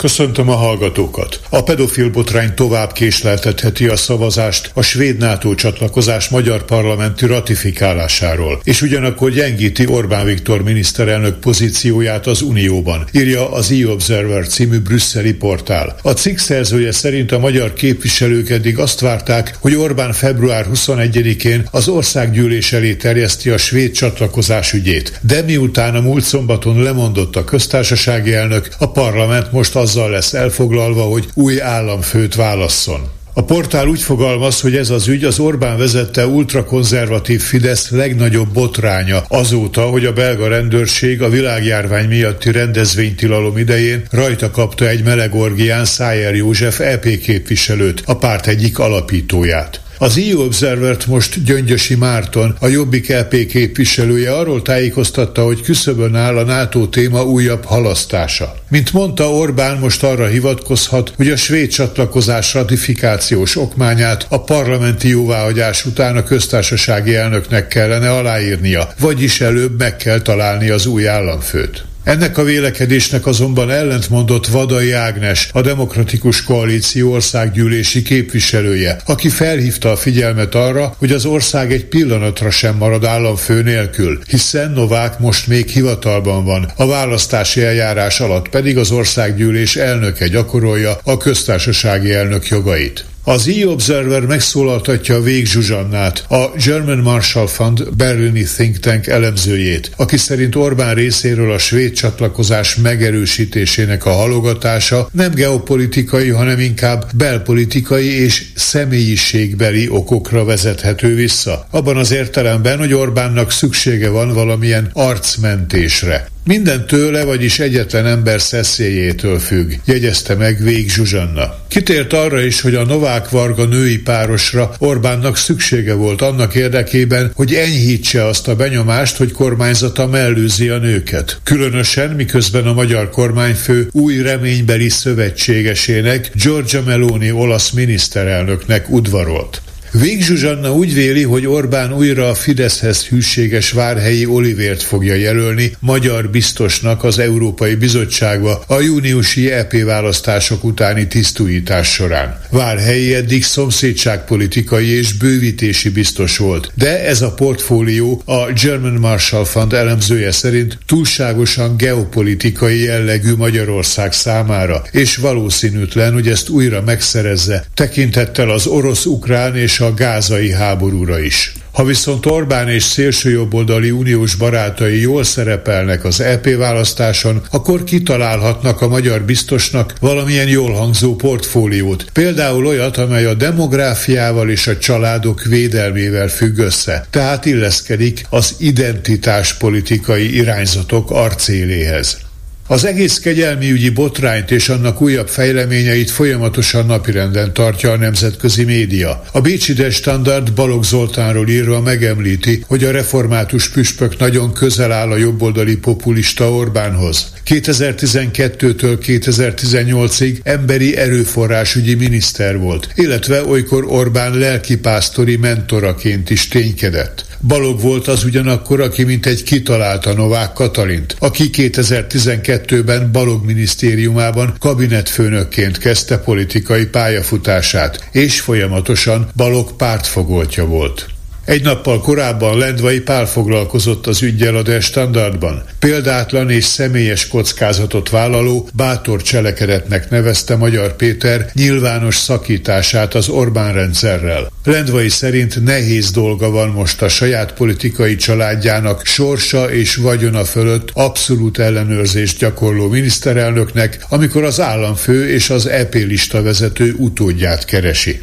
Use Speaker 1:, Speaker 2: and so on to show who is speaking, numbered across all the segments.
Speaker 1: Köszöntöm a hallgatókat! A pedofil botrány tovább késleltetheti a szavazást a svéd NATO csatlakozás magyar parlamenti ratifikálásáról, és ugyanakkor gyengíti Orbán Viktor miniszterelnök pozícióját az Unióban, írja az e-Observer című brüsszeli portál. A cikk szerzője szerint a magyar képviselők eddig azt várták, hogy Orbán február 21-én az országgyűlés elé terjeszti a svéd csatlakozás ügyét, de miután a múlt szombaton lemondott a köztársasági elnök, a parlament most az azzal lesz elfoglalva, hogy új államfőt válasszon. A portál úgy fogalmaz, hogy ez az ügy az Orbán vezette ultrakonzervatív Fidesz legnagyobb botránya azóta, hogy a belga rendőrség a világjárvány miatti rendezvénytilalom idején rajta kapta egy melegorgián Szájer József EP képviselőt, a párt egyik alapítóját. Az EU Observert most Gyöngyösi Márton, a Jobbik LP képviselője arról tájékoztatta, hogy küszöbön áll a NATO téma újabb halasztása. Mint mondta, Orbán most arra hivatkozhat, hogy a svéd csatlakozás ratifikációs okmányát a parlamenti jóváhagyás után a köztársasági elnöknek kellene aláírnia, vagyis előbb meg kell találni az új államfőt. Ennek a vélekedésnek azonban ellentmondott Vadai Ágnes, a Demokratikus Koalíció országgyűlési képviselője, aki felhívta a figyelmet arra, hogy az ország egy pillanatra sem marad államfő nélkül, hiszen Novák most még hivatalban van, a választási eljárás alatt pedig az országgyűlés elnöke gyakorolja a köztársasági elnök jogait. Az e-Observer megszólaltatja Vég Zsuzsannát, a German Marshall Fund berlini think tank elemzőjét, aki szerint Orbán részéről a svéd csatlakozás megerősítésének a halogatása nem geopolitikai, hanem inkább belpolitikai és személyiségbeli okokra vezethető vissza. Abban az értelemben, hogy Orbánnak szüksége van valamilyen arcmentésre. Minden tőle, vagyis egyetlen ember szeszélyétől függ, jegyezte meg Vég Zsuzsanna. Kitért arra is, hogy a Novák Varga női párosra Orbánnak szüksége volt annak érdekében, hogy enyhítse azt a benyomást, hogy kormányzata mellőzi a nőket. Különösen, miközben a magyar kormányfő új reménybeli szövetségesének, Giorgia Meloni olasz miniszterelnöknek udvarolt. Vég Zsuzsanna úgy véli, hogy Orbán újra a Fideszhez hűséges Várhelyi Olivért fogja jelölni magyar biztosnak az Európai Bizottságba a júniusi EP választások utáni tisztújítás során. Várhelyi eddig szomszédságpolitikai és bővítési biztos volt, de ez a portfólió a German Marshall Fund elemzője szerint túlságosan geopolitikai jellegű Magyarország számára, és valószínűtlen, hogy ezt újra megszerezze, tekintettel az orosz-ukrán és a gázai háborúra is. Ha viszont Orbán és szélsőjobboldali uniós barátai jól szerepelnek az EP választáson, akkor kitalálhatnak a magyar biztosnak valamilyen jól hangzó portfóliót. Például olyat, amely a demográfiával és a családok védelmével függ össze, tehát illeszkedik az identitáspolitikai irányzatok arcéléhez. Az egész kegyelmi ügyi botrányt és annak újabb fejleményeit folyamatosan napirenden tartja a nemzetközi média. A Bécsi De Standard Balogh Zoltánról írva megemlíti, hogy a református püspök nagyon közel áll a jobboldali populista Orbánhoz. 2012-től 2018-ig emberi erőforrásügyi miniszter volt, illetve olykor Orbán lelkipásztori mentoraként is ténykedett. Balog volt az ugyanakkor, aki mint egy kitalálta Novák Katalint, aki 2012-ben Balog minisztériumában kabinetfőnökként kezdte politikai pályafutását, és folyamatosan Balog pártfogoltja volt. Egy nappal korábban Lendvai Pál foglalkozott az ügyjel a Der Standardban. Példátlan és személyes kockázatot vállaló, bátor cselekedetnek nevezte Magyar Péter nyilvános szakítását az Orbán rendszerrel. Lendvai szerint nehéz dolga van most a saját politikai családjának sorsa és vagyona fölött abszolút ellenőrzést gyakorló miniszterelnöknek, amikor az államfő és az EP lista vezető utódját keresi.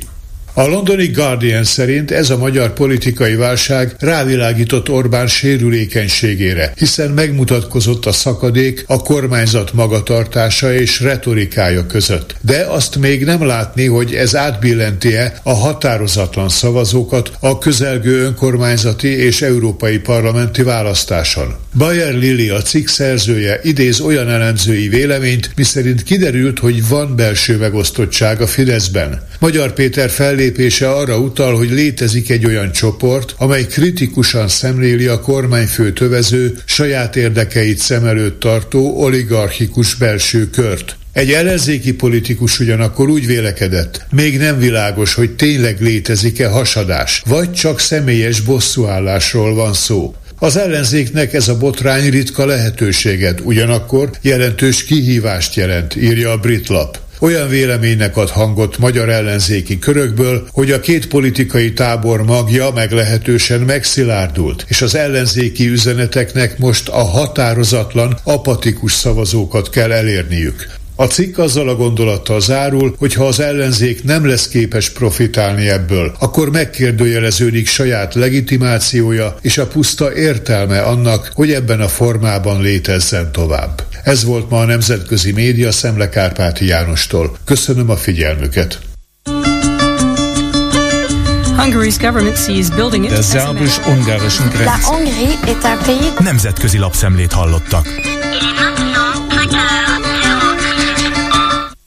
Speaker 1: A londoni Guardian szerint ez a magyar politikai válság rávilágított Orbán sérülékenységére, hiszen megmutatkozott a szakadék a kormányzat magatartása és retorikája között. De azt még nem látni, hogy ez átbillenti-e a határozatlan szavazókat a közelgő önkormányzati és európai parlamenti választáson. Bayer Lili, a cikk szerzője idéz olyan elemzői véleményt, miszerint kiderült, hogy van belső megosztottság a Fideszben. Magyar Péter fellép fellépése arra utal, hogy létezik egy olyan csoport, amely kritikusan szemléli a kormányfő tövező, saját érdekeit szem előtt tartó oligarchikus belső kört. Egy ellenzéki politikus ugyanakkor úgy vélekedett, még nem világos, hogy tényleg létezik-e hasadás, vagy csak személyes bosszúállásról van szó. Az ellenzéknek ez a botrány ritka lehetőséget, ugyanakkor jelentős kihívást jelent, írja a brit lap. Olyan véleménynek ad hangot magyar ellenzéki körökből, hogy a két politikai tábor magja meglehetősen megszilárdult, és az ellenzéki üzeneteknek most a határozatlan, apatikus szavazókat kell elérniük. A cikk azzal a gondolattal zárul, hogy ha az ellenzék nem lesz képes profitálni ebből, akkor megkérdőjeleződik saját legitimációja és a puszta értelme annak, hogy ebben a formában létezzen tovább. Ez volt ma a Nemzetközi Média Szemle Kárpáti Jánostól. Köszönöm a figyelmüket!
Speaker 2: Der szerbus-ungarischen Grenze.
Speaker 3: Nemzetközi lapszemlét hallottak.